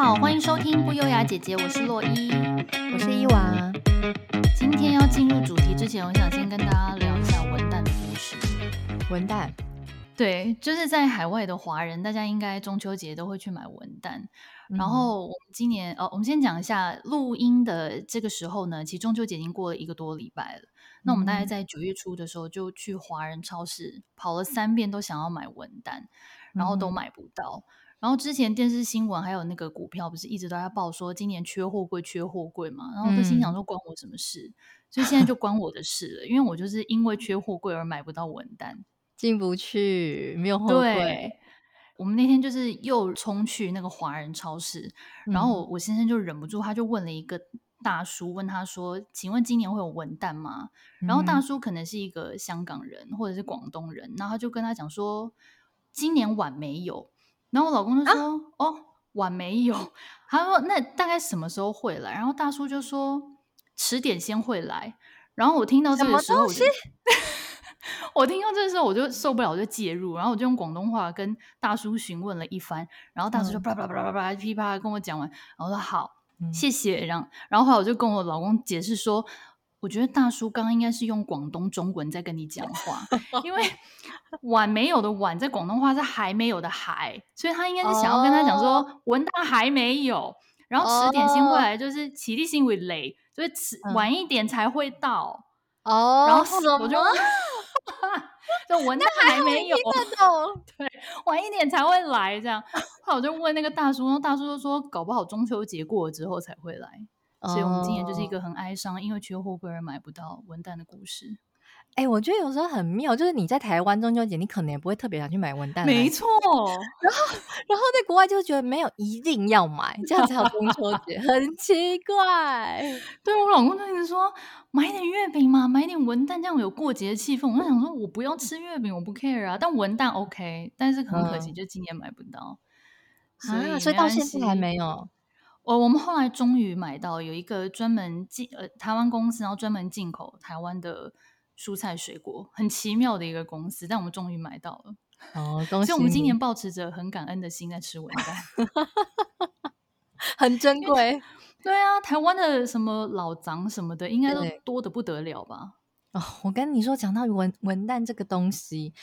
好，欢迎收听不优雅姐姐，我是洛伊，我是伊娃。今天要进入主题之前，我想先跟大家聊一下文旦的故事。文旦，对，就是在海外的华人，大家应该中秋节都会去买文旦。嗯、然后我们今年，哦，我们先讲一下录音的这个时候呢，其实中秋节已经过了一个多礼拜了。那我们大概在九月初的时候就去华人超市跑了三遍，都想要买文旦，然后都买不到。嗯然后之前电视新闻还有那个股票不是一直都在报说今年缺货柜缺货柜嘛？然后我就心想说关我什么事？嗯、所以现在就关我的事了，因为我就是因为缺货柜而买不到文旦，进不去，没有货柜。对，我们那天就是又冲去那个华人超市，然后我，我先生就忍不住，他就问了一个大叔，问他说：“请问今年会有文旦吗？”然后大叔可能是一个香港人或者是广东人，然后他就跟他讲说：“今年晚没有。”然后我老公就说：“啊、哦，晚没有。”他说：“那大概什么时候会来？”然后大叔就说：“迟点先会来。”然后我听到这个时候我就，我听到这个时候我就受不了，我就介入，然后我就用广东话跟大叔询问了一番。然后大叔就叭叭叭叭叭噼啪跟我讲完，然后我说：“好，嗯、谢谢。”然后，然后后来我就跟我老公解释说。我觉得大叔刚刚应该是用广东中文在跟你讲话，因为 晚没有的晚在广东话是还没有的还，所以他应该是想要跟他讲说文旦还没有，然后迟点先过来就是起立性为累，所以迟晚一点才会到哦。然后我就 就文旦还没有，对，晚一点才会来这样。后来我就问那个大叔，大叔就说搞不好中秋节过了之后才会来。所以我们今年就是一个很哀伤，因为缺货柜而买不到文旦的故事。哎、欸，我觉得有时候很妙，就是你在台湾中秋节，你可能也不会特别想去买文旦，没错。然后，然后在国外就觉得没有一定要买，这样才有中秋节，很奇怪。对，我老公就一直说买点月饼嘛，买点文旦，这样有过节的气氛。我就想说，我不要吃月饼，我不 care 啊。但文旦 OK，但是很可惜，就今年买不到。嗯、所以、啊，所以到现在还没有。我我们后来终于买到有一个专门进呃台湾公司，然后专门进口台湾的蔬菜水果，很奇妙的一个公司。但我们终于买到了哦，恭喜！所以我们今年保持着很感恩的心在吃文旦，很珍贵。对啊，台湾的什么老欉什么的，应该都多的不得了吧？哦，我跟你说，讲到文文旦这个东西，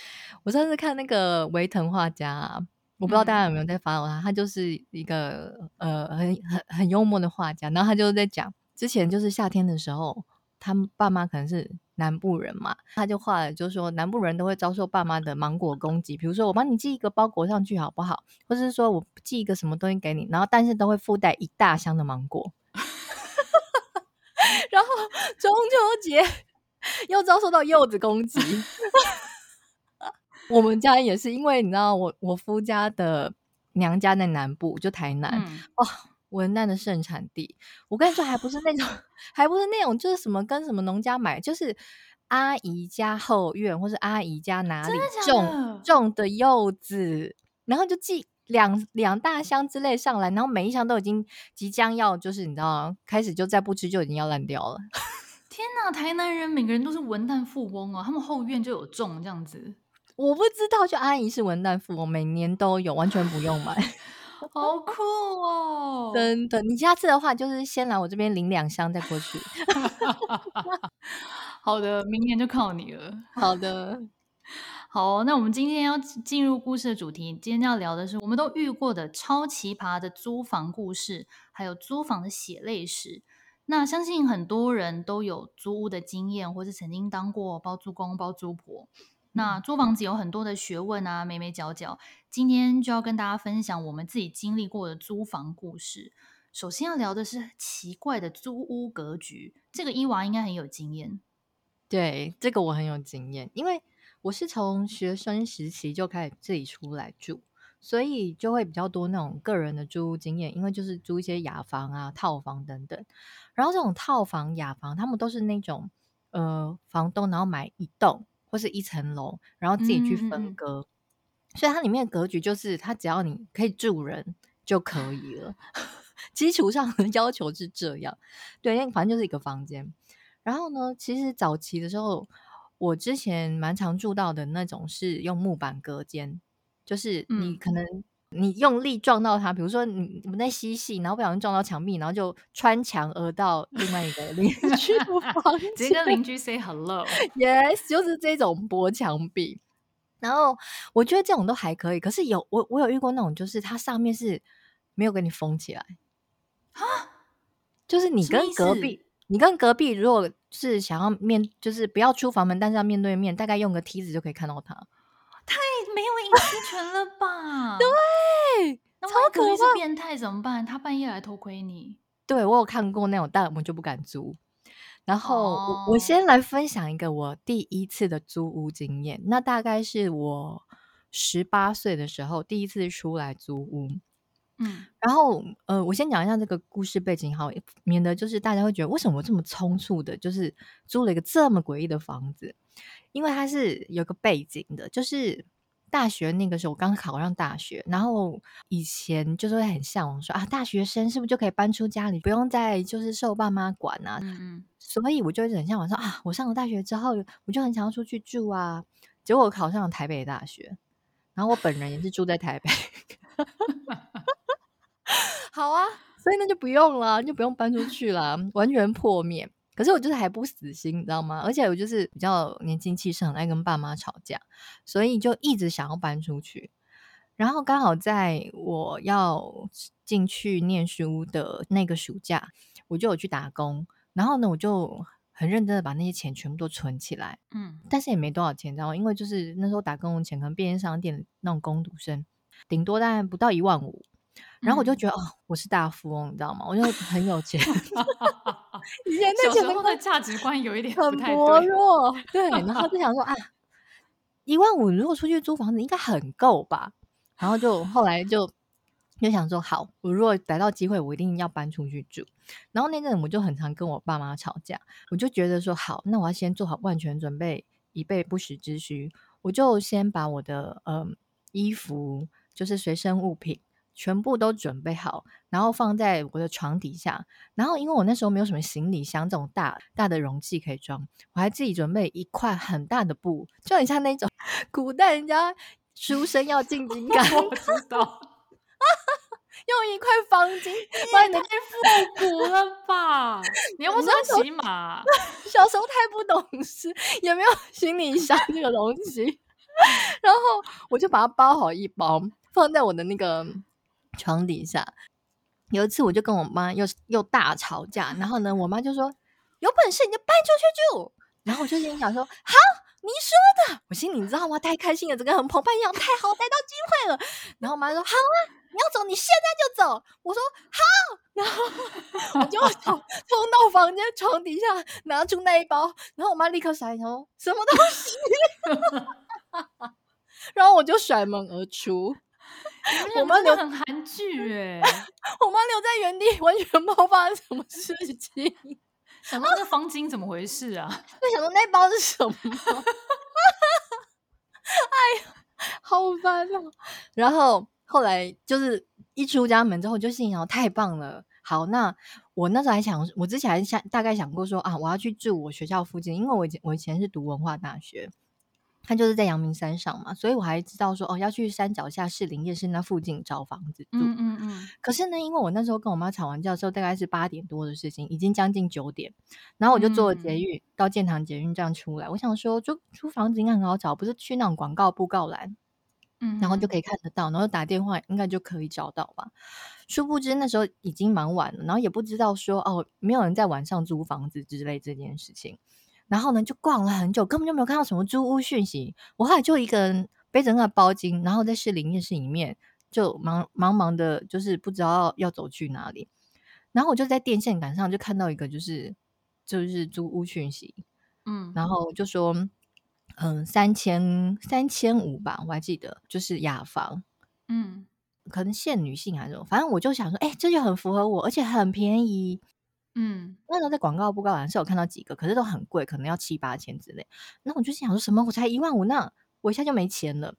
我上次看那个维腾画家啊。我不知道大家有没有在 follow 他，他就是一个呃很很很幽默的画家，然后他就在讲之前就是夏天的时候，他爸妈可能是南部人嘛，他就画了，就是说南部人都会遭受爸妈的芒果攻击，比如说我帮你寄一个包裹上去好不好，或者是说我寄一个什么东西给你，然后但是都会附带一大箱的芒果，然后中秋节 又遭受到柚子攻击。我们家也是，因为你知道我，我我夫家的娘家在南部，就台南、嗯、哦，文旦的盛产地。我跟你说，还不是那种，还不是那种，就是什么跟什么农家买，就是阿姨家后院或是阿姨家哪里种种的柚子，然后就寄两两大箱之类上来，然后每一箱都已经即将要，就是你知道，开始就再不吃就已经要烂掉了。天哪，台南人每个人都是文旦富翁哦，他们后院就有种这样子。我不知道，就阿姨是文旦富翁，每年都有，完全不用买，好酷 哦！真的，你下次的话就是先来我这边领两箱再过去。好的，明年就靠你了。好的，好，那我们今天要进入故事的主题，今天要聊的是我们都遇过的超奇葩的租房故事，还有租房的血泪史。那相信很多人都有租屋的经验，或是曾经当过包租公、包租婆。那租房子有很多的学问啊，眉眉角角。今天就要跟大家分享我们自己经历过的租房故事。首先要聊的是奇怪的租屋格局，这个伊娃应该很有经验。对，这个我很有经验，因为我是从学生时期就开始自己出来住，所以就会比较多那种个人的租屋经验。因为就是租一些雅房啊、套房等等。然后这种套房、雅房，他们都是那种呃房东然后买一栋。或是一层楼，然后自己去分割，所以它里面的格局就是，它只要你可以住人就可以了。基础上的要求是这样，对，反正就是一个房间。然后呢，其实早期的时候，我之前蛮常住到的那种是用木板隔间，就是你可能你用力撞到它，比如说你我们在嬉戏，然后不小心撞到墙壁，然后就穿墙而到另外一个邻居的 房间，直接跟邻居 say hello，yes，就是这种薄墙壁。然后我觉得这种都还可以，可是有我我有遇过那种，就是它上面是没有给你封起来啊，就是你跟隔壁，你跟隔壁如果是想要面，就是不要出房门，但是要面对面，大概用个梯子就可以看到它。太没有隐私权了吧？对，那超可怕，是变态怎么办？他半夜来偷窥你？对，我有看过那种，但我就不敢租。然后、oh. 我我先来分享一个我第一次的租屋经验。那大概是我十八岁的时候第一次出来租屋。嗯，然后呃，我先讲一下这个故事背景，好，免得就是大家会觉得为什么我这么匆促的，就是租了一个这么诡异的房子。因为它是有个背景的，就是大学那个时候我刚考上大学，然后以前就是会很向往说啊，大学生是不是就可以搬出家里，不用再就是受爸妈管啊？嗯嗯。所以我就很向往说啊，我上了大学之后，我就很想要出去住啊。结果我考上了台北大学，然后我本人也是住在台北。好啊，所以那就不用了，就不用搬出去了，完全破灭。可是我就是还不死心，你知道吗？而且我就是比较年轻气盛，很爱跟爸妈吵架，所以就一直想要搬出去。然后刚好在我要进去念书的那个暑假，我就有去打工。然后呢，我就很认真的把那些钱全部都存起来，嗯，但是也没多少钱，你知道吗？因为就是那时候打工的钱，可能便利商店那种工读生，顶多大概不到一万五。然后我就觉得、嗯、哦，我是大富翁，你知道吗？我就很有钱。以前那小时候的价值观有一点很薄弱，对。然后就 想说啊，一万五如果出去租房子应该很够吧？然后就后来就。就想说好，我如果逮到机会，我一定要搬出去住。然后那阵我就很常跟我爸妈吵架，我就觉得说好，那我要先做好万全准备，以备不时之需。我就先把我的嗯、呃、衣服，就是随身物品，全部都准备好，然后放在我的床底下。然后因为我那时候没有什么行李箱这种大大的容器可以装，我还自己准备一块很大的布，就很像那种 古代人家书生要进京赶，我知道。用一块方巾，把你太复古了吧？你又不是骑马，小时候太不懂事，也没有行李箱这个东西。然后我就把它包好一包，放在我的那个床底下。有一次，我就跟我妈又又大吵架，然后呢，我妈就说：“有本事你就搬出去住。”然后我就心想说：“好。”你说的，我心里你知道吗？太开心了，整个很澎湃一样，太好，逮到机会了。然后我妈说：“好啊，你要走，你现在就走。”我说：“好。”然后我就冲冲到房间床底下，拿出那一包。然后我妈立刻甩头：“什么东西？” 然后我就甩门而出。我妈留很韩剧哎，我妈留在原地，完全不知道发生什么事情。想到那方巾怎么回事啊？就想说那包是什么？哎呀，好烦哦！然后后来就是一出家门之后，就心想太棒了。好，那我那时候还想，我之前还想大概想过说啊，我要去住我学校附近，因为我以前我以前是读文化大学。他就是在阳明山上嘛，所以我还知道说哦，要去山脚下士林夜市那附近找房子住。嗯嗯嗯。可是呢，因为我那时候跟我妈吵完架的时候，大概是八点多的事情，已经将近九点，然后我就坐了捷运、嗯、到建堂捷运站出来。我想说，就租房子应该很好找，不是去那种广告布告栏，嗯，然后就可以看得到，然后打电话应该就可以找到吧。殊不知那时候已经蛮晚了，然后也不知道说哦，没有人在晚上租房子之类这件事情。然后呢，就逛了很久，根本就没有看到什么租屋讯息。我后来就一个人背着那个包巾，然后在士林夜市里面就茫茫茫的，就是不知道要走去哪里。然后我就在电线杆上就看到一个，就是就是租屋讯息，嗯，然后就说，嗯，三千三千五吧，我还记得，就是雅房，嗯，可能限女性还是什么，反正我就想说，哎，这就很符合我，而且很便宜。嗯，那时候在广告布告栏是有看到几个，可是都很贵，可能要七八千之类。那我就想说什么，我才一万五，那我一下就没钱了。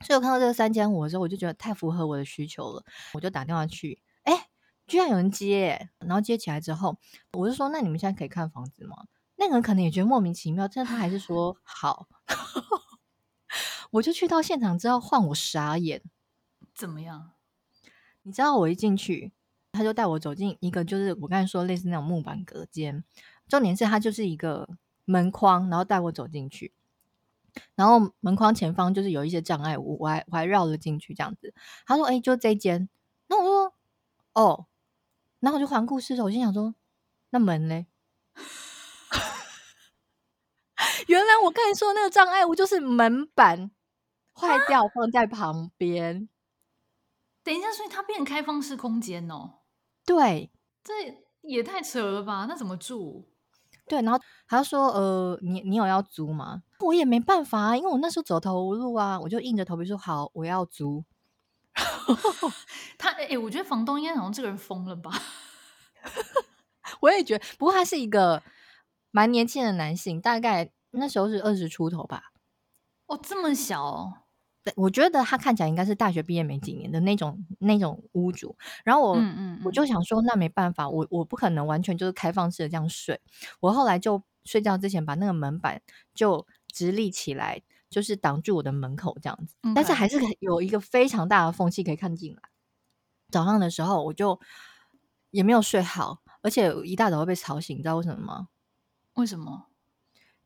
所以我看到这个三千五的时候，我就觉得太符合我的需求了，我就打电话去，哎，居然有人接，然后接起来之后，我就说，那你们现在可以看房子吗？那个人可能也觉得莫名其妙，但他还是说 好。我就去到现场之后，换我傻眼，怎么样？你知道我一进去，他就带我走进一个，就是我刚才说类似那种木板隔间。重点是他就是一个门框，然后带我走进去，然后门框前方就是有一些障碍物，我还我还绕了进去这样子。他说：“哎、欸，就这间。”那我说：“哦。”然后我就环顾四周，我心想说：“那门呢？” 原来我刚才说那个障碍物就是门板坏掉，放在旁边。等一下，所以它变成开放式空间哦。对，这也太扯了吧？那怎么住？对，然后他说：“呃，你你有要租吗？”我也没办法啊，因为我那时候走投无路啊，我就硬着头皮说：“好，我要租。”他哎、欸，我觉得房东应该好像这个人疯了吧？我也觉得，不过他是一个蛮年轻的男性，大概那时候是二十出头吧。哦，这么小哦。对，我觉得他看起来应该是大学毕业没几年的那种那种屋主。然后我，嗯嗯嗯我就想说，那没办法，我我不可能完全就是开放式的这样睡。我后来就睡觉之前把那个门板就直立起来，就是挡住我的门口这样子。但是还是有一个非常大的缝隙可以看进来。早上的时候我就也没有睡好，而且一大早会被吵醒，你知道为什么吗？为什么？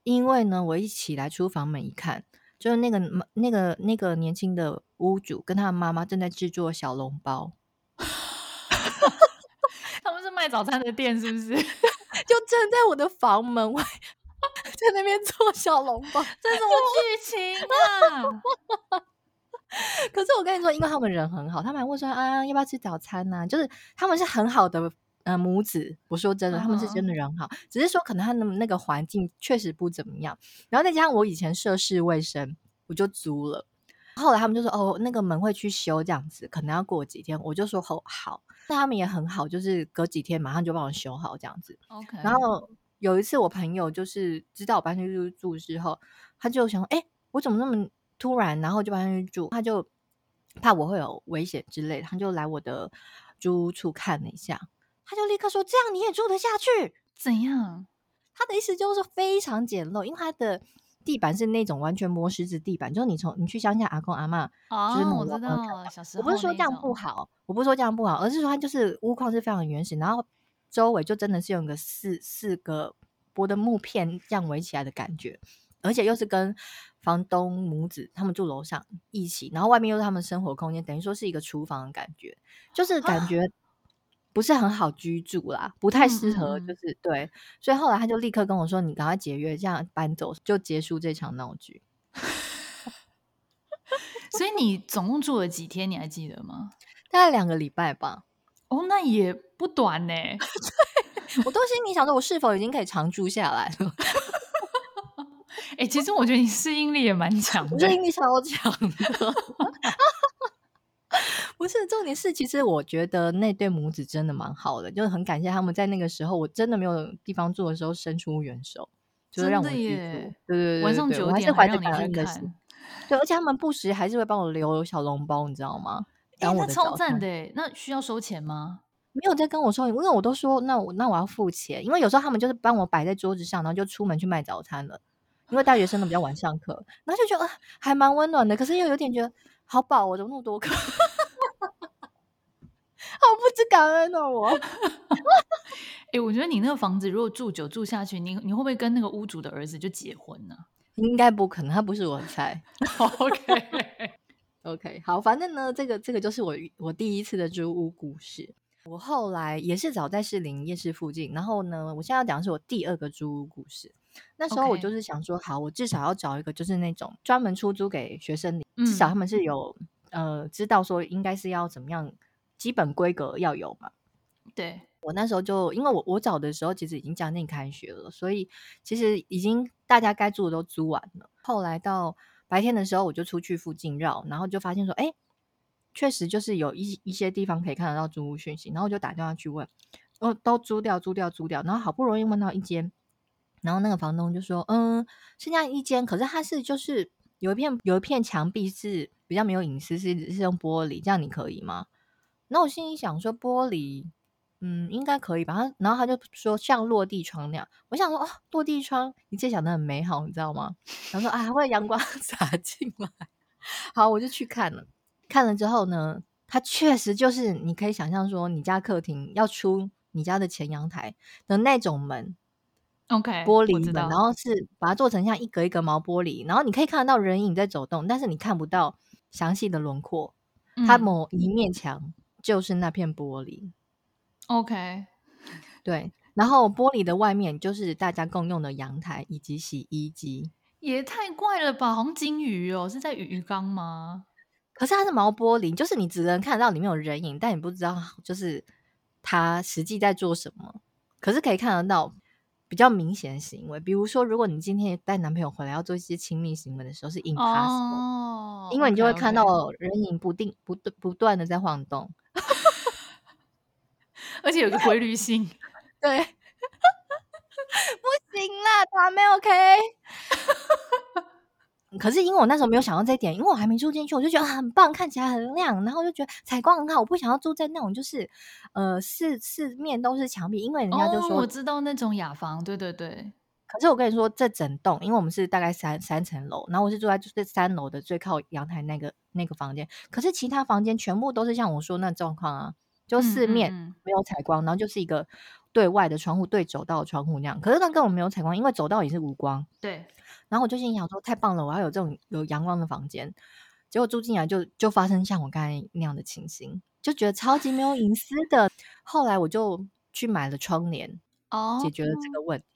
因为呢，我一起来出房门一看。就是那个那个那个年轻的屋主跟他的妈妈正在制作小笼包，他们是卖早餐的店，是不是？就站在我的房门外，在那边做小笼包，这是什么剧情啊？可是我跟你说，因为他们人很好，他们还会说啊，要不要吃早餐呢、啊？就是他们是很好的。呃，母子，我说真的，他们是真的人好，uh. 只是说可能他们那个环境确实不怎么样。然后再加上我以前涉世未深，我就租了。后来他们就说，哦，那个门会去修，这样子可能要过几天。我就说，哦，好。那他们也很好，就是隔几天马上就帮我修好这样子。OK。然后有一次我朋友就是知道我搬去住住之后，他就想说，哎，我怎么那么突然，然后就搬去住，他就怕我会有危险之类的，他就来我的租屋处看了一下。他就立刻说：“这样你也住得下去？怎样？”他的意思就是非常简陋，因为他的地板是那种完全磨石子地板，就是你从你去乡下阿公阿嬷，哦，就是我知道，小时候我不是说这样不好，我不是说这样不好，而是说它就是屋况是非常原始，然后周围就真的是用个四四个薄的木片这样围起来的感觉，而且又是跟房东母子他们住楼上一起，然后外面又是他们生活空间，等于说是一个厨房的感觉，就是感觉。不是很好居住啦，不太适合，就是、嗯、对，所以后来他就立刻跟我说：“你赶快解约，这样搬走就结束这场闹剧。”所以你总共住了几天？你还记得吗？大概两个礼拜吧。哦，那也不短呢。我都心里想着，我是否已经可以常住下来了？哎、欸，其实我觉得你适应力也蛮强的，适应力超强的。不是重点是，其实我觉得那对母子真的蛮好的，就是很感谢他们在那个时候，我真的没有地方住的时候伸出援手，就是让我。对对对，晚上九点还是怀着感恩的心。对，而且他们不时还是会帮我留小笼包，你知道吗？哎、欸，那超赞的。那需要收钱吗？没有在跟我收，因为我都说那我那我要付钱，因为有时候他们就是帮我摆在桌子上，然后就出门去卖早餐了。因为大学生都比较晚上课，然后就觉得还蛮温暖的，可是又有点觉得好饱，我怎么那么多课？好不知感恩哦，我。哎、欸，我觉得你那个房子如果住久住下去，你你会不会跟那个屋主的儿子就结婚呢？应该不可能，他不是我的菜。OK OK，好，反正呢，这个这个就是我我第一次的租屋故事。我后来也是早在士林夜市附近，然后呢，我现在要讲的是我第二个租屋故事。那时候我就是想说，好，我至少要找一个就是那种专门出租给学生的，至少他们是有呃知道说应该是要怎么样。基本规格要有嘛？对，我那时候就因为我我找的时候其实已经将近开学了，所以其实已经大家该租的都租完了。后来到白天的时候，我就出去附近绕，然后就发现说，哎，确实就是有一一些地方可以看得到租屋讯息，然后我就打电话去问，哦，都租掉，租掉，租掉。然后好不容易问到一间，然后那个房东就说，嗯，剩下一间，可是它是就是有一片有一片墙壁是比较没有隐私，是是用玻璃，这样你可以吗？那我心里想说，玻璃，嗯，应该可以吧？他然后他就说像落地窗那样。我想说，哦，落地窗，一切想的很美好，你知道吗？然后说啊，还会阳光 洒进来。好，我就去看了。看了之后呢，它确实就是你可以想象说，你家客厅要出你家的前阳台的那种门，OK，玻璃门，然后是把它做成像一格一格毛玻璃，然后你可以看得到人影在走动，但是你看不到详细的轮廓。它某一面墙就是那片玻璃，OK，对，然后玻璃的外面就是大家共用的阳台以及洗衣机，也太怪了吧，好像金鱼哦，是在鱼缸吗？可是它是毛玻璃，就是你只能看到里面有人影，但你不知道就是它实际在做什么。可是可以看得到比较明显的行为，比如说，如果你今天带男朋友回来要做一些亲密行为的时候，是 impossible，哦，因为你就会看到人影不定 okay, okay. 不不断的在晃动，而且有个规律性，对，不行啦，他没 OK。可是因为我那时候没有想到这一点，因为我还没住进去，我就觉得很棒，看起来很亮，然后就觉得采光很好。我不想要住在那种就是呃四四面都是墙壁，因为人家就说、哦、我知道那种雅房，对对对。可是我跟你说，这整栋，因为我们是大概三三层楼，然后我是住在这三楼的最靠阳台那个那个房间，可是其他房间全部都是像我说那状况啊，就四面没有采光，然后就是一个对外的窗户，对走道的窗户那样。可是那根本没有采光，因为走道也是无光。对。然后我就心想说，太棒了，我要有这种有阳光的房间。结果住进来就就发生像我刚才那样的情形，就觉得超级没有隐私的。后来我就去买了窗帘，哦，解决了这个问题。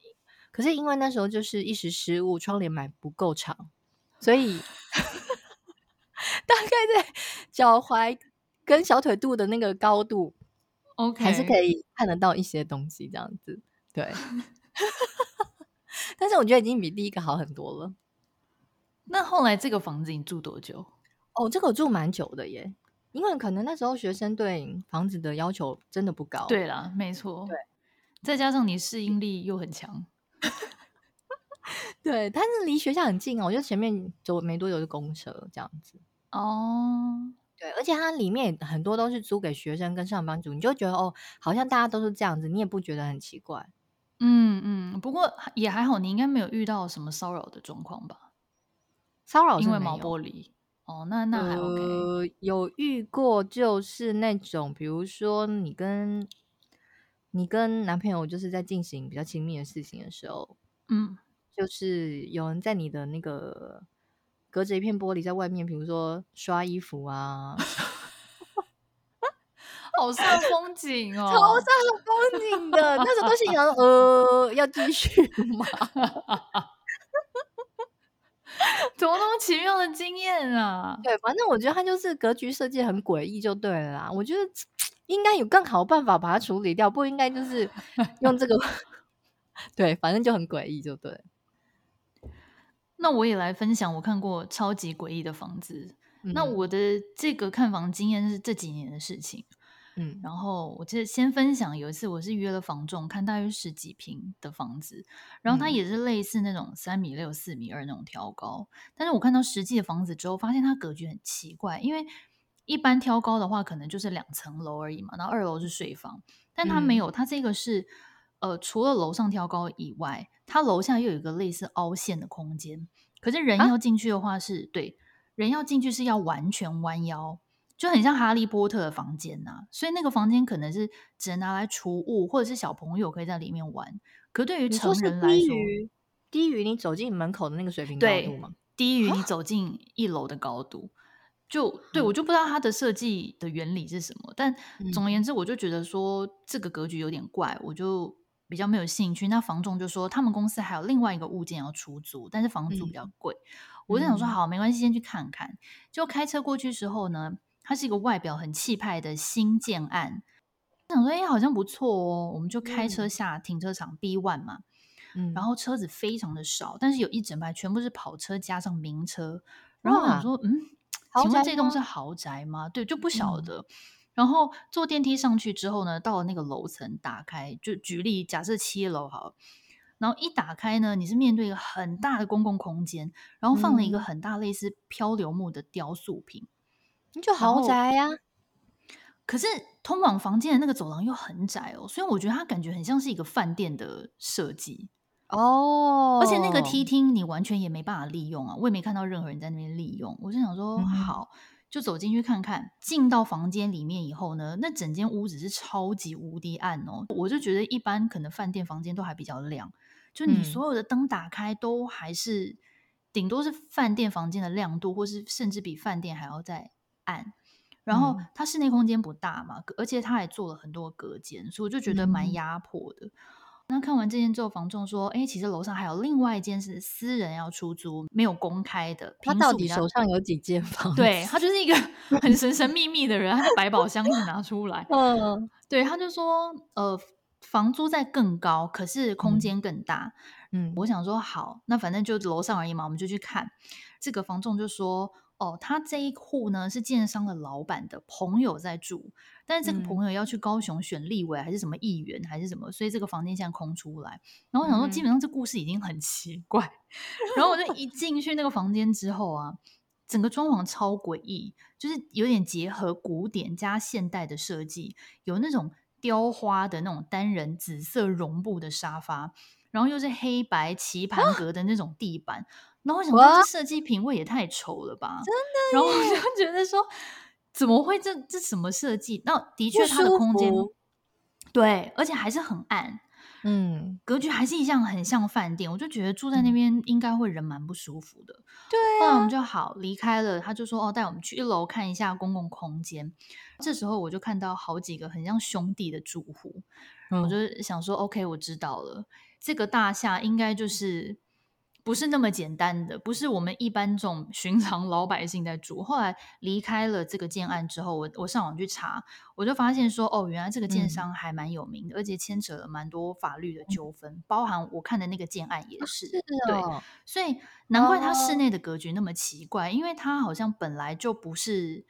可是因为那时候就是一时失误，窗帘买不够长，所以 大概在脚踝跟小腿肚的那个高度，OK，还是可以看得到一些东西这样子。对。但是我觉得已经比第一个好很多了。那后来这个房子你住多久？哦，这个我住蛮久的耶，因为可能那时候学生对房子的要求真的不高。对啦，没错。对，再加上你适应力又很强。对，但是离学校很近哦，我觉得前面走没多久就公车这样子。哦，对，而且它里面很多都是租给学生跟上班族，你就觉得哦，好像大家都是这样子，你也不觉得很奇怪。嗯嗯，不过也还好，你应该没有遇到什么骚扰的状况吧？骚扰因为毛玻璃哦，那那还 OK。呃，有遇过，就是那种，比如说你跟你跟男朋友就是在进行比较亲密的事情的时候，嗯，就是有人在你的那个隔着一片玻璃在外面，比如说刷衣服啊。好像风景哦，超煞风景的。那时候都心想，呃，要继续吗？怎么那么奇妙的经验啊？对，反正我觉得他就是格局设计很诡异，就对了啦。我觉得 应该有更好的办法把它处理掉，不应该就是用这个。对，反正就很诡异，就对。那我也来分享我看过超级诡异的房子。嗯。那我的这个看房经验是这几年的事情。嗯，然后我记得先分享，有一次我是约了房仲看大约十几平的房子，然后它也是类似那种三米六、四米二那种挑高，但是我看到实际的房子之后，发现它格局很奇怪，因为一般挑高的话可能就是两层楼而已嘛，然后二楼是睡房，但它没有，它这个是呃除了楼上挑高以外，它楼下又有一个类似凹陷的空间，可是人要进去的话是、啊、对，人要进去是要完全弯腰。就很像哈利波特的房间呐、啊，所以那个房间可能是只能拿来储物，或者是小朋友可以在里面玩。可对于成人来说，说低于低于你走进门口的那个水平高度吗？低于你走进一楼的高度。就对，我就不知道它的设计的原理是什么。但总而言之，我就觉得说这个格局有点怪，我就比较没有兴趣。那房仲就说他们公司还有另外一个物件要出租，但是房租比较贵。嗯、我就想说好，没关系，先去看看。就开车过去时候呢。它是一个外表很气派的新建案，我想说，哎，好像不错哦。我们就开车下停车场 B one 嘛，嗯，然后车子非常的少，但是有一整排全部是跑车加上名车。然后我想说，嗯，请问这栋是豪宅吗？对，就不晓得。嗯、然后坐电梯上去之后呢，到了那个楼层，打开，就举例，假设七楼好，然后一打开呢，你是面对一个很大的公共空间，然后放了一个很大类似漂流木的雕塑品。你就豪宅呀，可是通往房间的那个走廊又很窄哦，所以我觉得它感觉很像是一个饭店的设计哦。而且那个梯厅你完全也没办法利用啊，我也没看到任何人在那边利用。我就想说，嗯、好，就走进去看看。进到房间里面以后呢，那整间屋子是超级无敌暗哦。我就觉得一般可能饭店房间都还比较亮，就你所有的灯打开都还是顶多是饭店房间的亮度，或是甚至比饭店还要再暗。然后它室内空间不大嘛，而且它还做了很多隔间，所以我就觉得蛮压迫的。那看完这间之后，房仲说：“哎，其实楼上还有另外一间是私人要出租，没有公开的。他到底手上有几间房？对，他就是一个很神神秘秘的人，他的百宝箱一直拿出来。嗯，对，他就说，呃，房租在更高，可是空间更大。嗯，我想说好，那反正就楼上而已嘛，我们就去看。这个房仲就说。”哦，他这一户呢是建商的老板的朋友在住，但是这个朋友要去高雄选立委还是什么议员还是什么，所以这个房间现在空出来。然后我想说，基本上这故事已经很奇怪。嗯、然后我就一进去那个房间之后啊，整个装潢超诡异，就是有点结合古典加现代的设计，有那种雕花的那种单人紫色绒布的沙发，然后又是黑白棋盘格的那种地板。啊然后我想说，这设计品味也太丑了吧！真的。然后我就觉得说，怎么会这这什么设计？那的确，它的空间对，而且还是很暗，嗯，格局还是一样很像饭店。我就觉得住在那边应该会人蛮不舒服的。对、啊，后来我们就好离开了。他就说：“哦，带我们去一楼看一下公共空间。”这时候我就看到好几个很像兄弟的住户，嗯、我就想说：“OK，我知道了，这个大厦应该就是。”不是那么简单的，不是我们一般这种寻常老百姓在住。后来离开了这个建案之后，我我上网去查，我就发现说，哦，原来这个建商还蛮有名的，嗯、而且牵扯了蛮多法律的纠纷，嗯、包含我看的那个建案也是。是哦、对，所以难怪它室内的格局那么奇怪，哦、因为它好像本来就不是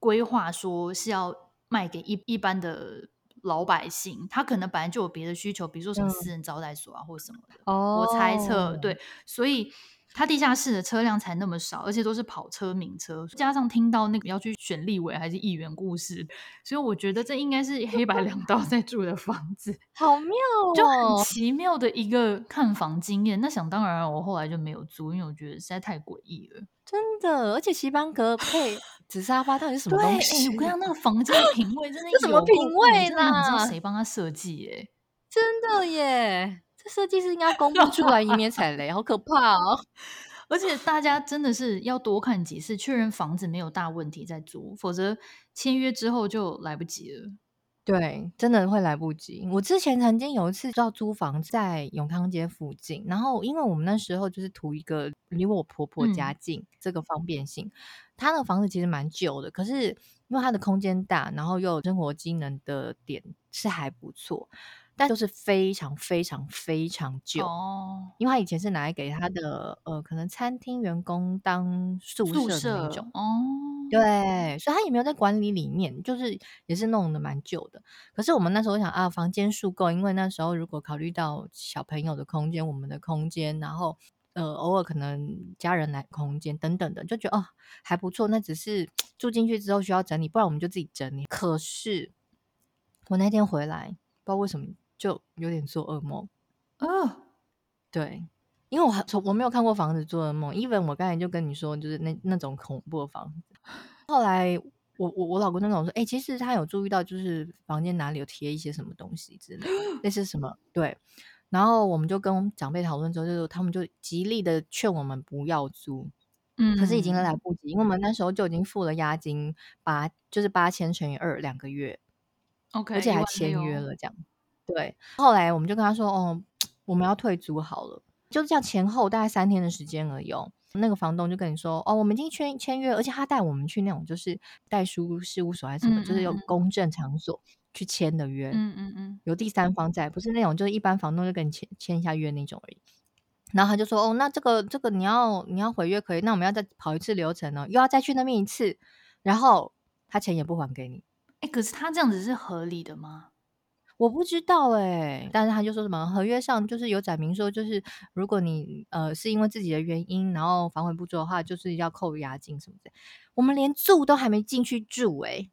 规划说是要卖给一一般的。老百姓他可能本来就有别的需求，比如说什么私人招待所啊，嗯、或什么的。哦，我猜测对，所以他地下室的车辆才那么少，而且都是跑车、名车，加上听到那个要去选立委还是议员故事，所以我觉得这应该是黑白两道在住的房子，好妙哦，就很奇妙的一个看房经验。那想当然，我后来就没有租，因为我觉得实在太诡异了，真的，而且棋盘格配。紫沙发到底是什么东西？我跟你讲，那个房间的品味真的有什么品味呢？你知道谁帮他设计？哎，真的耶！这设计师应该公布出来，以免踩雷，好可怕哦！而且大家真的是要多看几次，确认房子没有大问题再租，否则签约之后就来不及了。对，真的会来不及。我之前曾经有一次要租房在永康街附近，然后因为我们那时候就是图一个离我婆婆家近，嗯、这个方便性。她那个房子其实蛮旧的，可是因为它的空间大，然后又有生活机能的点是还不错，但就是非常非常非常旧哦。因为他以前是拿来给他的呃，可能餐厅员工当宿舍的那种哦。对，所以他也没有在管理里面，就是也是弄得蛮旧的。可是我们那时候想啊，房间数够，因为那时候如果考虑到小朋友的空间、我们的空间，然后呃偶尔可能家人来空间等等的，就觉得哦还不错。那只是住进去之后需要整理，不然我们就自己整理。可是我那天回来，不知道为什么就有点做噩梦啊，哦、对。因为我从我没有看过房子做噩梦，even 我刚才就跟你说，就是那那种恐怖的房子。后来我我我老公就跟我说，哎、欸，其实他有注意到，就是房间哪里有贴一些什么东西之类的，那是什么？对。然后我们就跟长辈讨论之后，就是他们就极力的劝我们不要租，嗯，可是已经来不及，因为我们那时候就已经付了押金八，就是八千乘以二两个月，OK，而且还签约了这样。对。后来我们就跟他说，哦，我们要退租好了。就是这样，前后大概三天的时间而已哦。那个房东就跟你说：“哦，我们已经签签约，而且他带我们去那种就是代书事务所还是什么，嗯嗯嗯，就是有公证场所去签的约。嗯嗯嗯，有第三方在，不是那种就是一般房东就跟你签签一下约那种而已。然后他就说：哦，那这个这个你要你要毁约可以，那我们要再跑一次流程呢，又要再去那边一次，然后他钱也不还给你。哎，可是他这样子是合理的吗？”我不知道哎、欸，但是他就说什么合约上就是有载明说，就是如果你呃是因为自己的原因，然后反悔不做的话，就是要扣押金什么的。我们连住都还没进去住哎、欸，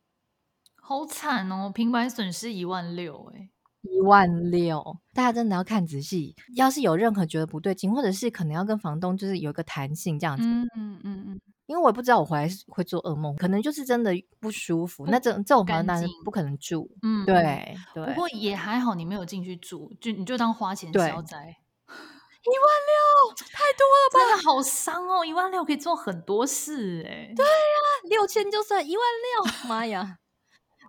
好惨哦，平白损失一万六哎，一万六，大家真的要看仔细。要是有任何觉得不对劲，或者是可能要跟房东就是有一个弹性这样子，嗯嗯嗯嗯，因为我也不知道我回来会做噩梦，可能就是真的不舒服。那这这种房子当然不可能住。嗯，对对。不过也还好，你没有进去住，就你就当花钱消灾。一万六太多了吧？真的好伤哦！一万六可以做很多事哎。对呀，六千就算一万六，妈呀！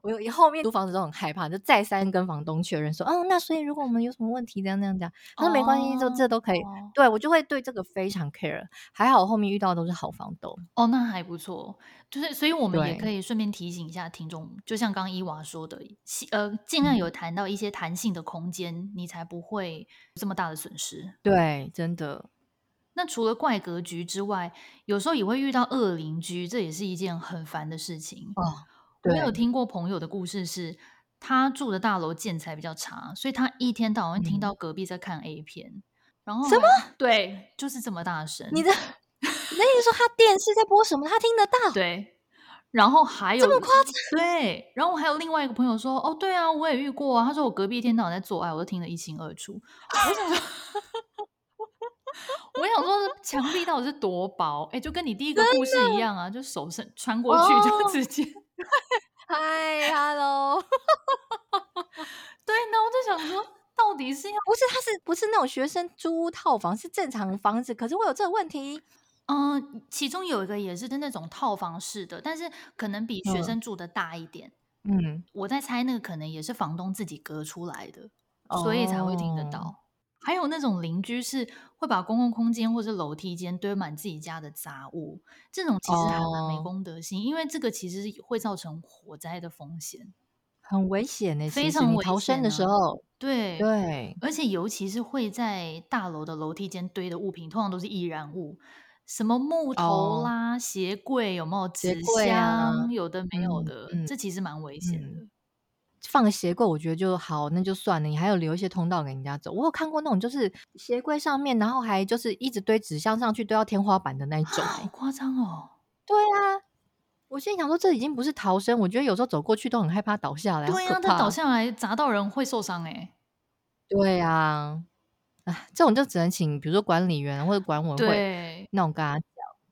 我有后面租房子都很害怕，就再三跟房东确认说，哦，那所以如果我们有什么问题，这样这样讲，他说没关系，就这都可以。对，我就会对这个非常 care。还好后面遇到的都是好房东。哦，那还不错。就是，所以我们也可以顺便提醒一下听众，就像刚刚伊娃说的，呃，尽量有谈到一些弹性的空间，你才不会这么大的损失。对，真的。那除了怪格局之外，有时候也会遇到恶邻居，这也是一件很烦的事情。哦。我有听过朋友的故事是，是他住的大楼建材比较差，所以他一天到晚听到隔壁在看 A 片，嗯、然后什么？对，就是这么大声。你的，那你说他电视在播什么？他听得到？对。然后还有这么夸张？对。然后还有另外一个朋友说：“哦，对啊，我也遇过啊。”他说：“我隔壁一天到晚在做爱，我都听得一清二楚。”我想说，我想说，墙壁到底是多薄？哎，就跟你第一个故事一样啊，就手伸穿过去就直接。哦 嗨，Hello，对，那我就想说，到底是要不是他是不是那种学生租套房，是正常房子，可是会有这个问题。嗯、呃，其中有一个也是那种套房式的，但是可能比学生住的大一点。嗯，我在猜那个可能也是房东自己隔出来的，哦、所以才会听得到。还有那种邻居是会把公共空间或者楼梯间堆满自己家的杂物，这种其实还蛮没公德心，哦、因为这个其实会造成火灾的风险，很危险呢。非常危险、啊。逃生的时候，对对，而且尤其是会在大楼的楼梯间堆的物品，通常都是易燃物，什么木头啦、哦、鞋柜有没有纸箱，啊、有的没有的，嗯嗯、这其实蛮危险的。嗯放个鞋柜，我觉得就好，那就算了。你还有留一些通道给人家走。我有看过那种，就是鞋柜上面，然后还就是一直堆纸箱上去，堆到天花板的那一种，好夸张哦。对啊，我心里想说，这已经不是逃生，我觉得有时候走过去都很害怕倒下来。对啊，他倒下来砸到人会受伤哎。对啊，哎，这种就只能请，比如说管理员或者管委会对那种跟他。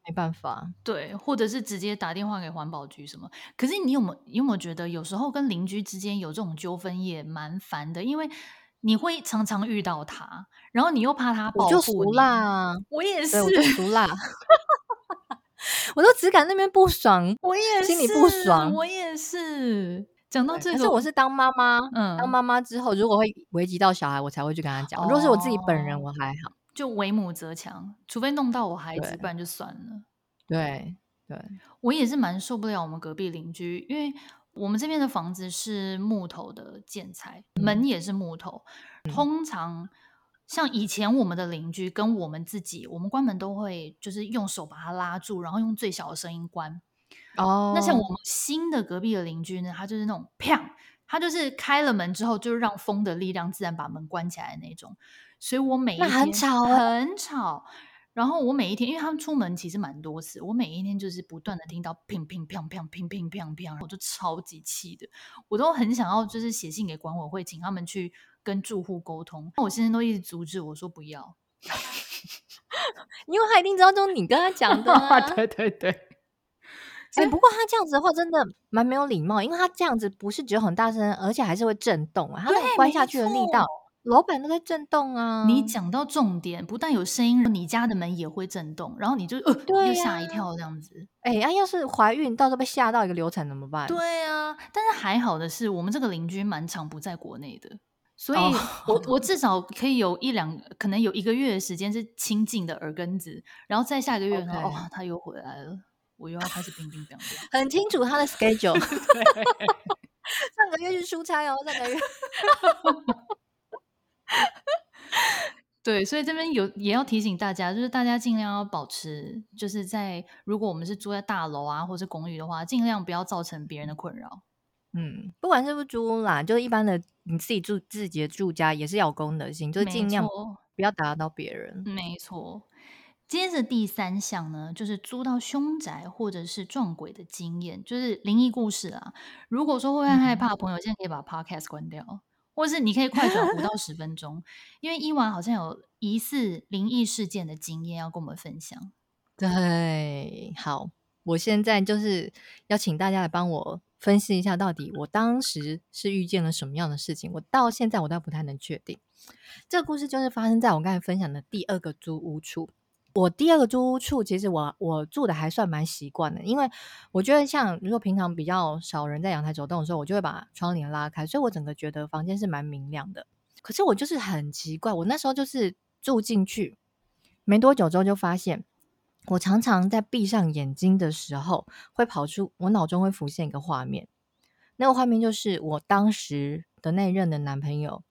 没办法，对，或者是直接打电话给环保局什么。可是你有没有有没有觉得，有时候跟邻居之间有这种纠纷也蛮烦的？因为你会常常遇到他，然后你又怕他报复你。我就熟啦，我也是，我就熟啦。我都只敢那边不爽，我也是，心里不爽，我也是。讲到这个，可是我是当妈妈，嗯，当妈妈之后，如果会危及到小孩，我才会去跟他讲。哦、如果是我自己本人，我还好。就为母则强，除非弄到我孩子，不然就算了。对对，我也是蛮受不了我们隔壁邻居，因为我们这边的房子是木头的建材，嗯、门也是木头。通常像以前我们的邻居跟我们自己，我们关门都会就是用手把它拉住，然后用最小的声音关。哦，那像我们新的隔壁的邻居呢，他就是那种砰，他就是开了门之后，就是让风的力量自然把门关起来的那种。所以我每一天很吵，很吵。然后我每一天，因为他们出门其实蛮多次，我每一天就是不断的听到乒乒乓乓、乒乒乓乓，我就超级气的。我都很想要就是写信给管委会，请他们去跟住户沟通。我现在都一直阻止我说不要，因为他一定知道这是你跟他讲的、啊。对对对。哎、欸，不过他这样子的话真的蛮没有礼貌，因为他这样子不是只有很大声，而且还是会震动啊，他那个关下去的力道。楼板都在震动啊！你讲到重点，不但有声音，你家的门也会震动，然后你就呃，对啊、就吓一跳这样子。哎、欸，啊，要是怀孕，到时候被吓到一个流产怎么办？对啊，但是还好的是，我们这个邻居蛮常不在国内的，所以我、哦、我至少可以有一两，可能有一个月的时间是亲近的耳根子，然后再下个月呢.哦，他又回来了，我又要开始乒乒乓乓，很清楚他的 schedule。上个月去出差哦，上个月。对，所以这边有也要提醒大家，就是大家尽量要保持，就是在如果我们是住在大楼啊，或是公寓的话，尽量不要造成别人的困扰。嗯，不管是不是租屋啦，就是一般的你自己住自己的住家，也是要有公德心，就是尽量不要打扰到别人。没错。接着第三项呢，就是租到凶宅或者是撞鬼的经验，就是灵异故事啊。如果说会害怕的朋友，现在可以把 Podcast 关掉。或是你可以快转五到 十分钟，因为伊娃好像有疑似灵异事件的经验要跟我们分享。对，好，我现在就是要请大家来帮我分析一下，到底我当时是遇见了什么样的事情。我到现在我倒不太能确定。这个故事就是发生在我刚才分享的第二个租屋处。我第二个租屋处，其实我我住的还算蛮习惯的，因为我觉得像如果平常比较少人在阳台走动的时候，我就会把窗帘拉开，所以我整个觉得房间是蛮明亮的。可是我就是很奇怪，我那时候就是住进去没多久之后，就发现我常常在闭上眼睛的时候，会跑出我脑中会浮现一个画面，那个画面就是我当时的那任的男朋友，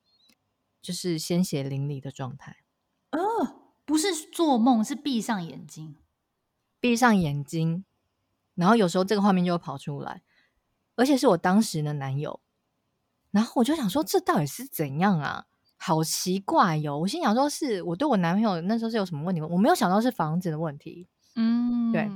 就是鲜血淋漓的状态。哦。不是做梦，是闭上眼睛，闭上眼睛，然后有时候这个画面就会跑出来，而且是我当时的男友，然后我就想说，这到底是怎样啊？好奇怪哟！我心想说，是我对我男朋友那时候是有什么问题吗？我没有想到是房子的问题。嗯，对，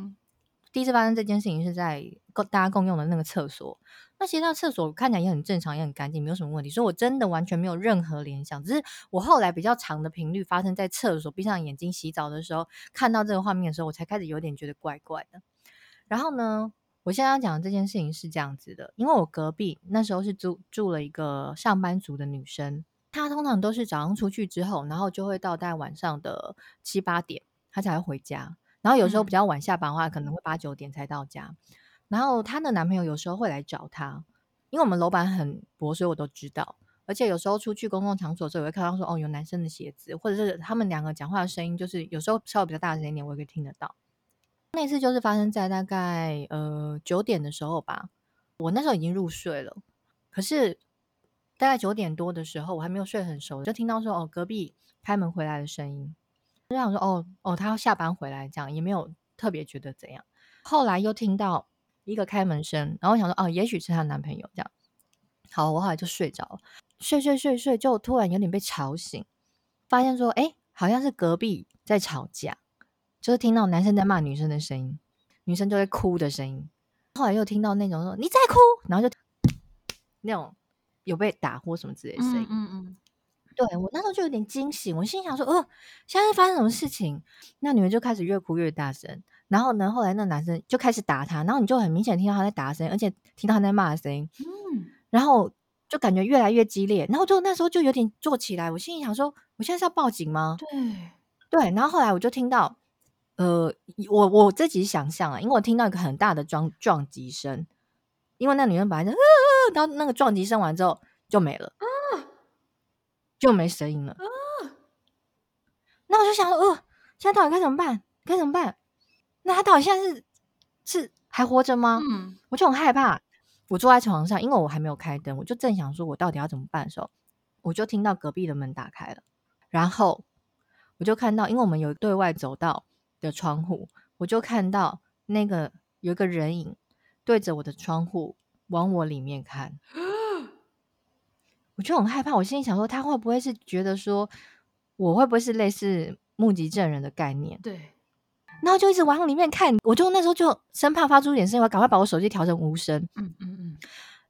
第一次发生这件事情是在共大家共用的那个厕所。那其实那厕所看起来也很正常，也很干净，没有什么问题。所以我真的完全没有任何联想，只是我后来比较长的频率发生在厕所，闭上眼睛洗澡的时候，看到这个画面的时候，我才开始有点觉得怪怪的。然后呢，我现在要讲的这件事情是这样子的，因为我隔壁那时候是住住了一个上班族的女生，她通常都是早上出去之后，然后就会到大概晚上的七八点，她才会回家。然后有时候比较晚下班的话，可能会八九点才到家。然后她的男朋友有时候会来找她，因为我们楼板很薄，所以我都知道。而且有时候出去公共场所的时候，也会看到说哦，有男生的鞋子，或者是他们两个讲话的声音，就是有时候稍微比较大声一点，我也可以听得到。那次就是发生在大概呃九点的时候吧，我那时候已经入睡了，可是大概九点多的时候，我还没有睡很熟，就听到说哦，隔壁开门回来的声音，就想说哦哦，他要下班回来，这样也没有特别觉得怎样。后来又听到。一个开门声，然后我想说，哦，也许是她男朋友这样。好，我后来就睡着，睡睡睡睡，就突然有点被吵醒，发现说，哎，好像是隔壁在吵架，就是听到男生在骂女生的声音，女生就会哭的声音。后来又听到那种说你在哭，然后就那种有被打或什么之类的声音。嗯嗯，嗯。对，我那时候就有点惊醒，我心想说，哦，现在发生什么事情？那女人就开始越哭越大声。然后呢，后来那男生就开始打他，然后你就很明显听到他在打声音，而且听到他在骂的声音，嗯，然后就感觉越来越激烈，然后就那时候就有点坐起来，我心里想说，我现在是要报警吗？对对，然后后来我就听到，呃，我我自己想象啊，因为我听到一个很大的撞撞击声，因为那女人本来就，呃，然后那个撞击声完之后就没了，啊，就没声音了，啊，那我就想说，呃，现在到底该怎么办？该怎么办？那他到底现在是是还活着吗？嗯，我就很害怕。我坐在床上，因为我还没有开灯，我就正想说我到底要怎么办的时候，我就听到隔壁的门打开了，然后我就看到，因为我们有对外走道的窗户，我就看到那个有一个人影对着我的窗户往我里面看，我就很害怕。我心里想说，他会不会是觉得说我会不会是类似目击证人的概念？对。然后就一直往里面看，我就那时候就生怕发出一点声音，我赶快把我手机调成无声。嗯嗯嗯。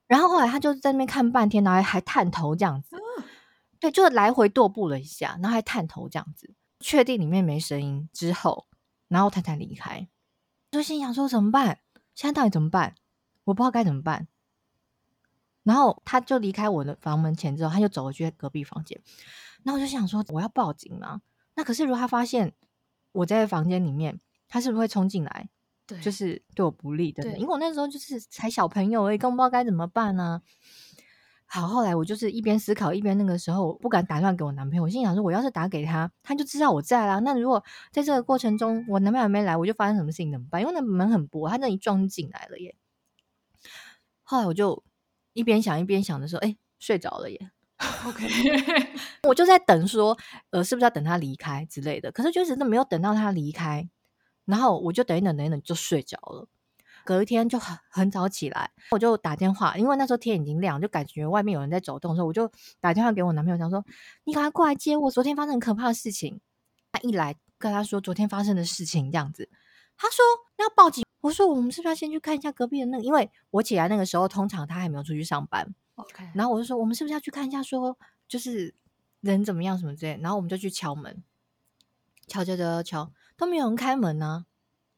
然后后来他就在那边看半天，然后还还探头这样子，嗯、对，就来回踱步了一下，然后还探头这样子，确定里面没声音之后，然后他才离开。就心想说怎么办？现在到底怎么办？我不知道该怎么办。然后他就离开我的房门前之后，他就走回去隔壁房间。然后我就想说我要报警吗？那可是如果他发现。我在房间里面，他是不是会冲进来？对，就是对我不利的。因为我那时候就是才小朋友而已，更不知道该怎么办呢、啊。好，后来我就是一边思考一边那个时候我不敢打电话给我男朋友，我心想说，我要是打给他，他就知道我在啦。那如果在这个过程中我男朋友没来，我就发生什么事情怎么办？因为那门很薄，他那一撞进来了耶。后来我就一边想一边想的时候，哎，睡着了耶。OK，我就在等说，呃，是不是要等他离开之类的？可是就是都没有等到他离开，然后我就等一等，等一等就睡着了。隔一天就很很早起来，我就打电话，因为那时候天已经亮，就感觉外面有人在走动的时候，我就打电话给我男朋友，想说：“你赶快过来接我，昨天发生很可怕的事情。”他一来跟他说昨天发生的事情这样子，他说要报警。我说：“我们是不是要先去看一下隔壁的那个？因为我起来那个时候，通常他还没有出去上班。” OK，然后我就说，我们是不是要去看一下说，说就是人怎么样什么之类。然后我们就去敲门，敲敲敲敲，都没有人开门呢、啊。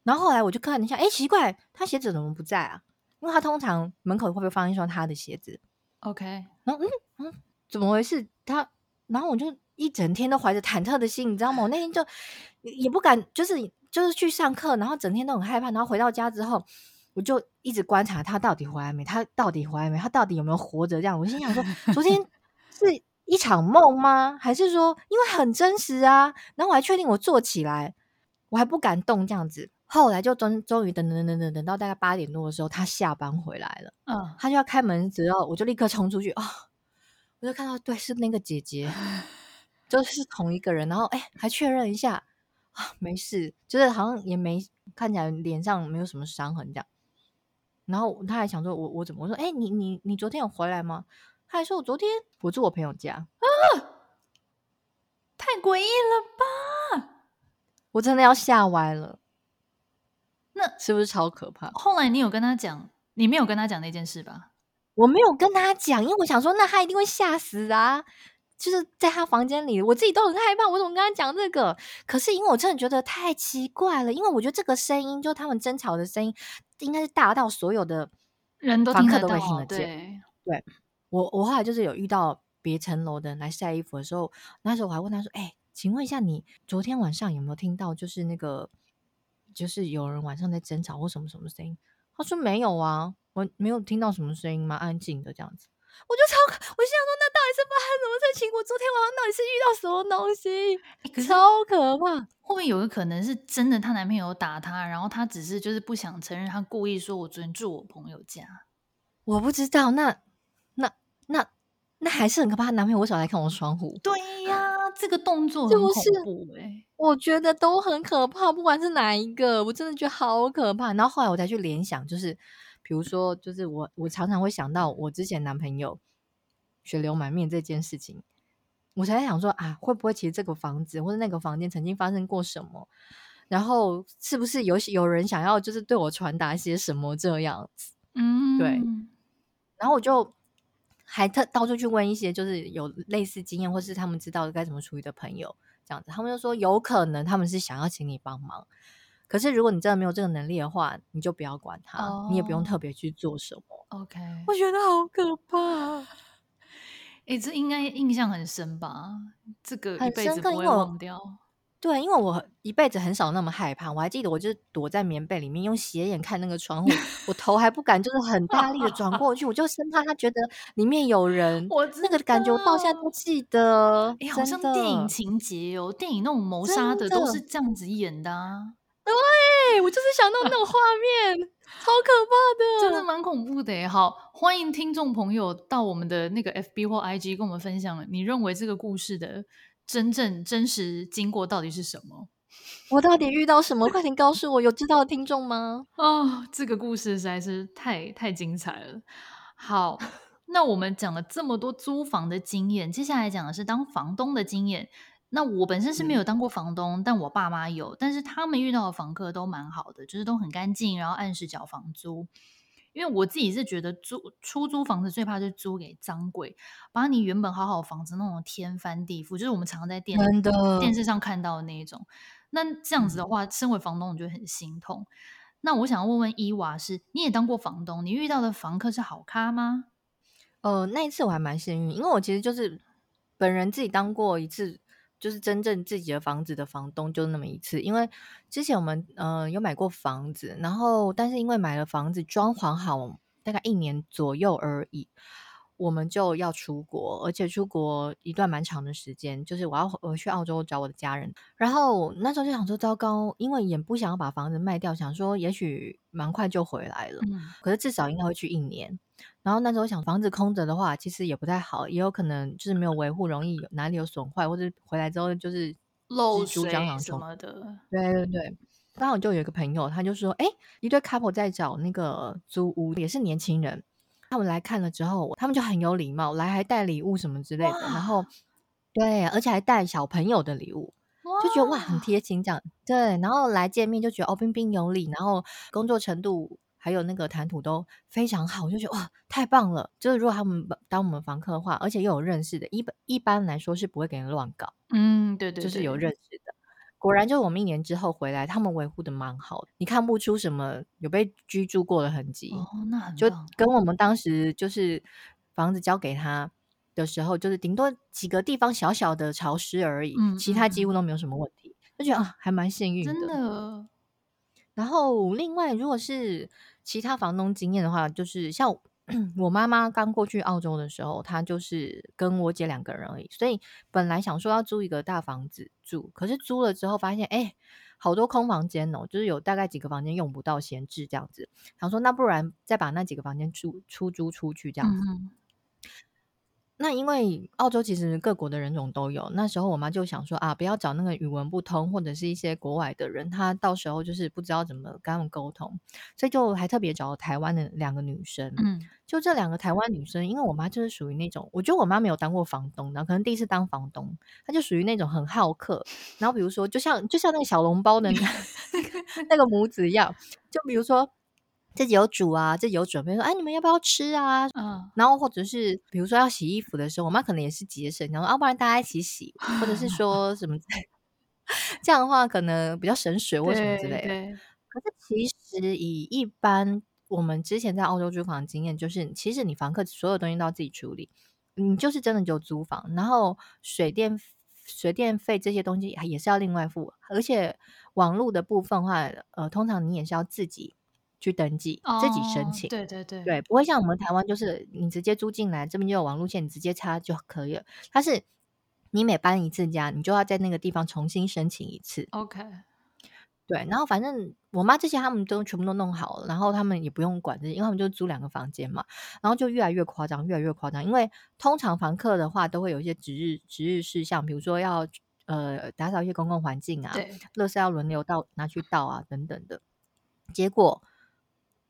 然后后来我就看了一下，哎，奇怪，他鞋子怎么不在啊？因为他通常门口会不会放一双他的鞋子？OK，然后嗯嗯，怎么回事？他，然后我就一整天都怀着忐忑的心，你知道吗？我那天就也不敢，就是就是去上课，然后整天都很害怕。然后回到家之后，我就一直观察他到底回来没？他到底回来没？他到底有没有活着？这样，我心想说，昨天 是一场梦吗？还是说因为很真实啊？然后我还确定我坐起来，我还不敢动这样子。后来就终终于等等等等等到大概八点多的时候，他下班回来了。嗯，他就要开门之后，我就立刻冲出去啊、哦！我就看到，对，是那个姐姐，就是同一个人。然后哎，还确认一下啊，没事，就是好像也没看起来脸上没有什么伤痕这样。然后他还想说我，我我怎么？我说哎，你你你昨天有回来吗？他还说我昨天我住我朋友家啊，太诡异了吧！我真的要吓歪了。那是不是超可怕？后来你有跟他讲，你没有跟他讲那件事吧？我没有跟他讲，因为我想说，那他一定会吓死啊！就是在他房间里，我自己都很害怕，我怎么跟他讲这个？可是因为我真的觉得太奇怪了，因为我觉得这个声音，就他们争吵的声音，应该是大到所有的人都房客都会听得见。对，对我，我后来就是有遇到别层楼的人来晒衣服的时候，那时候我还问他说：“哎，请问一下，你昨天晚上有没有听到？就是那个。”就是有人晚上在争吵或什么什么声音，他说没有啊，我没有听到什么声音，蛮安静的这样子。我就超，我心想说，那到底是发生什么事情？我昨天晚上到底是遇到什么东西？超可怕！后面有个可能是真的，她男朋友打她，然后她只是就是不想承认，她故意说我昨天住我朋友家。我不知道，那那那那还是很可怕。男朋友为什么来看我窗户？对呀、啊，这个动作很恐怖哎、欸。我觉得都很可怕，不管是哪一个，我真的觉得好可怕。然后后来我才去联想，就是比如说，就是我我常常会想到我之前男朋友血流满面这件事情，我才在想说啊，会不会其实这个房子或者那个房间曾经发生过什么？然后是不是有有人想要就是对我传达些什么这样子？嗯，对。然后我就还特到处去问一些就是有类似经验或是他们知道该怎么处理的朋友。这样子，他们就说有可能他们是想要请你帮忙，可是如果你真的没有这个能力的话，你就不要管他，oh. 你也不用特别去做什么。OK，我觉得好可怕。哎、欸，这应该印象很深吧？这个一辈子不会忘掉。对，因为我一辈子很少那么害怕。我还记得，我就是躲在棉被里面，用斜眼看那个窗户，我头还不敢，就是很大力的转过去，我就生怕他觉得里面有人。我那个感觉，我到现在都记得。哎、欸，好像电影情节哦，电影那种谋杀的都是这样子演的啊。对，我就是想到那种画面，超可怕的，真的蛮恐怖的。好，欢迎听众朋友到我们的那个 FB 或 IG 跟我们分享，你认为这个故事的。真正真实经过到底是什么？我到底遇到什么？快点告诉我！有知道的听众吗？哦，这个故事实在是太太精彩了。好，那我们讲了这么多租房的经验，接下来讲的是当房东的经验。那我本身是没有当过房东，嗯、但我爸妈有，但是他们遇到的房客都蛮好的，就是都很干净，然后按时缴房租。因为我自己是觉得租出租房子最怕就是租给脏鬼，把你原本好好的房子弄得天翻地覆，就是我们常常在电电视上看到的那一种。那这样子的话，嗯、身为房东，我觉得很心痛。那我想要问问伊娃，是你也当过房东，你遇到的房客是好咖吗？呃，那一次我还蛮幸运，因为我其实就是本人自己当过一次。就是真正自己的房子的房东就那么一次，因为之前我们呃有买过房子，然后但是因为买了房子装潢好大概一年左右而已，我们就要出国，而且出国一段蛮长的时间，就是我要回去澳洲找我的家人，然后那时候就想说糟糕，因为也不想要把房子卖掉，想说也许蛮快就回来了，嗯，可是至少应该会去一年。然后那时候想，房子空着的话，其实也不太好，也有可能就是没有维护，容易有哪里有损坏，或者回来之后就是漏水什么的。对对对，刚好就有一个朋友，他就说：“哎，一对 couple 在找那个租屋，也是年轻人。他们来看了之后，他们就很有礼貌，来还带礼物什么之类的。然后对，而且还带小朋友的礼物，就觉得哇，很贴心这样。对，然后来见面就觉得哦，彬彬有礼，然后工作程度。”还有那个谈吐都非常好，我就觉得哇，太棒了！就是如果他们当我们房客的话，而且又有认识的，一般一般来说是不会给人乱搞。嗯，对对，对，就是有认识的。果然，就我们一年之后回来，他们维护的蛮好的，你看不出什么有被居住过的痕迹。哦，那很就跟我们当时就是房子交给他的时候，就是顶多几个地方小小的潮湿而已，嗯，其他几乎都没有什么问题，就觉得啊，还蛮幸运的。真的。然后，另外，如果是其他房东经验的话，就是像。我妈妈刚过去澳洲的时候，她就是跟我姐两个人而已，所以本来想说要租一个大房子住，可是租了之后发现，哎，好多空房间哦，就是有大概几个房间用不到，闲置这样子。想说那不然再把那几个房间出出租出去这样子。那因为澳洲其实各国的人种都有，那时候我妈就想说啊，不要找那个语文不通或者是一些国外的人，她到时候就是不知道怎么跟他们沟通，所以就还特别找台湾的两个女生。嗯，就这两个台湾女生，因为我妈就是属于那种，我觉得我妈没有当过房东，然后可能第一次当房东，她就属于那种很好客。然后比如说，就像就像那个小笼包的那个 那个母子一样，就比如说。自己有煮啊，自己有准备说，哎，你们要不要吃啊？嗯，然后或者是比如说要洗衣服的时候，我妈可能也是节省，然后要不然大家一起洗，或者是 说什么 这样的话，可能比较省水或什么之类的。可是其实以一般我们之前在澳洲租房的经验，就是其实你房客所有东西都要自己处理，你就是真的就租房，然后水电水电费这些东西也是要另外付，而且网络的部分的话，呃，通常你也是要自己。去登记，自己申请。哦，对对对，对，不会像我们台湾，就是你直接租进来，这边就有网路线，你直接插就可以了。它是你每搬一次家，你就要在那个地方重新申请一次。OK，对，然后反正我妈这些他们都全部都弄好了，然后他们也不用管这些，因为他们就租两个房间嘛，然后就越来越夸张，越来越夸张。因为通常房客的话都会有一些值日值日事项，比如说要呃打扫一些公共环境啊，对，垃圾要轮流到拿去倒啊等等的，结果。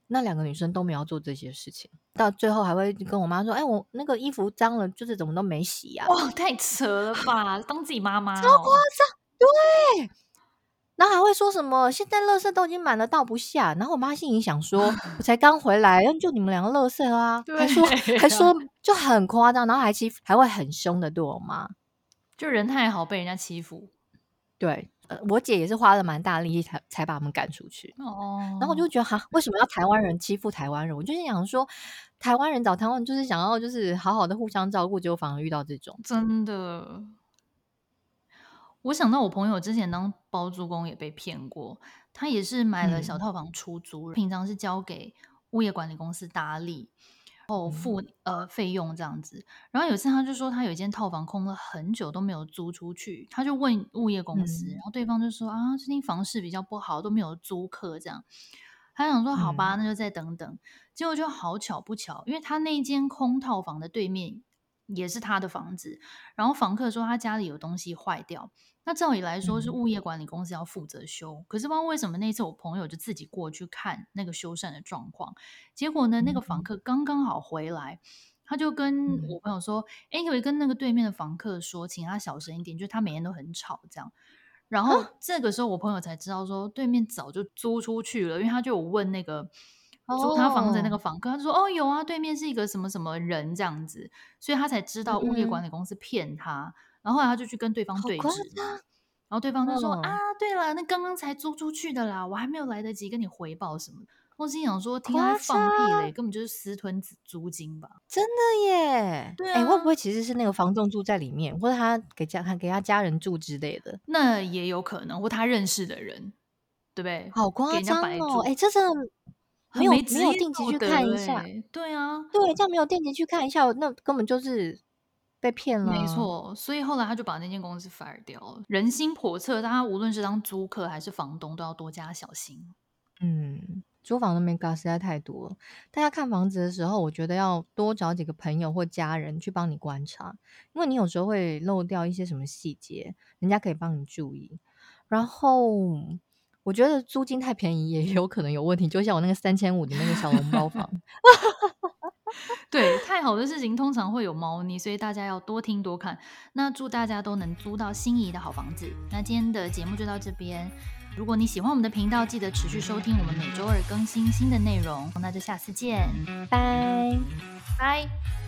那两个女生都没有做这些事情，到最后还会跟我妈说：“哎，我那个衣服脏了，就是怎么都没洗呀、啊！”哇，太扯了吧，当自己妈妈、哦，超夸张。对，然后还会说什么：“现在垃圾都已经满了，倒不下。”然后我妈心里想说：“我才刚回来，就你们两个垃圾啊！”还说还说就很夸张，然后还欺负，还会很凶的对我妈，就人太好被人家欺负。对。呃，我姐也是花了蛮大力气才才把我们赶出去。哦，然后我就觉得哈，为什么要台湾人欺负台湾人？我就是想说，台湾人找台湾人就是想要就是好好的互相照顾，结果反而遇到这种。真的，我想到我朋友之前当包租公也被骗过，他也是买了小套房出租，嗯、平常是交给物业管理公司打理。后付呃费用这样子，然后有一次他就说他有一间套房空了很久都没有租出去，他就问物业公司，嗯、然后对方就说啊，最近房市比较不好，都没有租客这样。他想说好吧，那就再等等。结果就好巧不巧，因为他那间空套房的对面也是他的房子，然后房客说他家里有东西坏掉。那照理来说是物业管理公司要负责修，嗯、可是不知道为什么那次我朋友就自己过去看那个修缮的状况，结果呢，那个房客刚刚好回来，他就跟我朋友说：“哎、嗯，可以跟那个对面的房客说，请他小声一点，就是他每天都很吵这样。”然后这个时候我朋友才知道说，对面早就租出去了，因为他就有问那个租他房子的那个房客，哦、他就说：“哦，有啊，对面是一个什么什么人这样子。”所以他才知道物业管理公司骗他。嗯然后后来他就去跟对方对峙，然后对方就说：“哦、啊，对了，那刚刚才租出去的啦，我还没有来得及跟你回报什么。”我心想说：“听他放屁嘞，根本就是私吞租金吧？”真的耶！对啊，哎，会不会其实是那个房仲住在里面，或者他给家他给他家人住之类的？那也有可能，或他认识的人，对不对？好夸张哦！哎，这真的没有没有定期去看一下，对啊，对，这样没有定期去看一下，那根本就是。被骗了，没错，所以后来他就把那间公司 fire 掉了。人心叵测，大家无论是当租客还是房东，都要多加小心。嗯，租房的眉角实在太多了。大家看房子的时候，我觉得要多找几个朋友或家人去帮你观察，因为你有时候会漏掉一些什么细节，人家可以帮你注意。然后，我觉得租金太便宜也有可能有问题，就像我那个三千五的那个小笼包房。对，太好的事情通常会有猫腻，所以大家要多听多看。那祝大家都能租到心仪的好房子。那今天的节目就到这边。如果你喜欢我们的频道，记得持续收听，我们每周二更新新的内容。那就下次见，拜拜。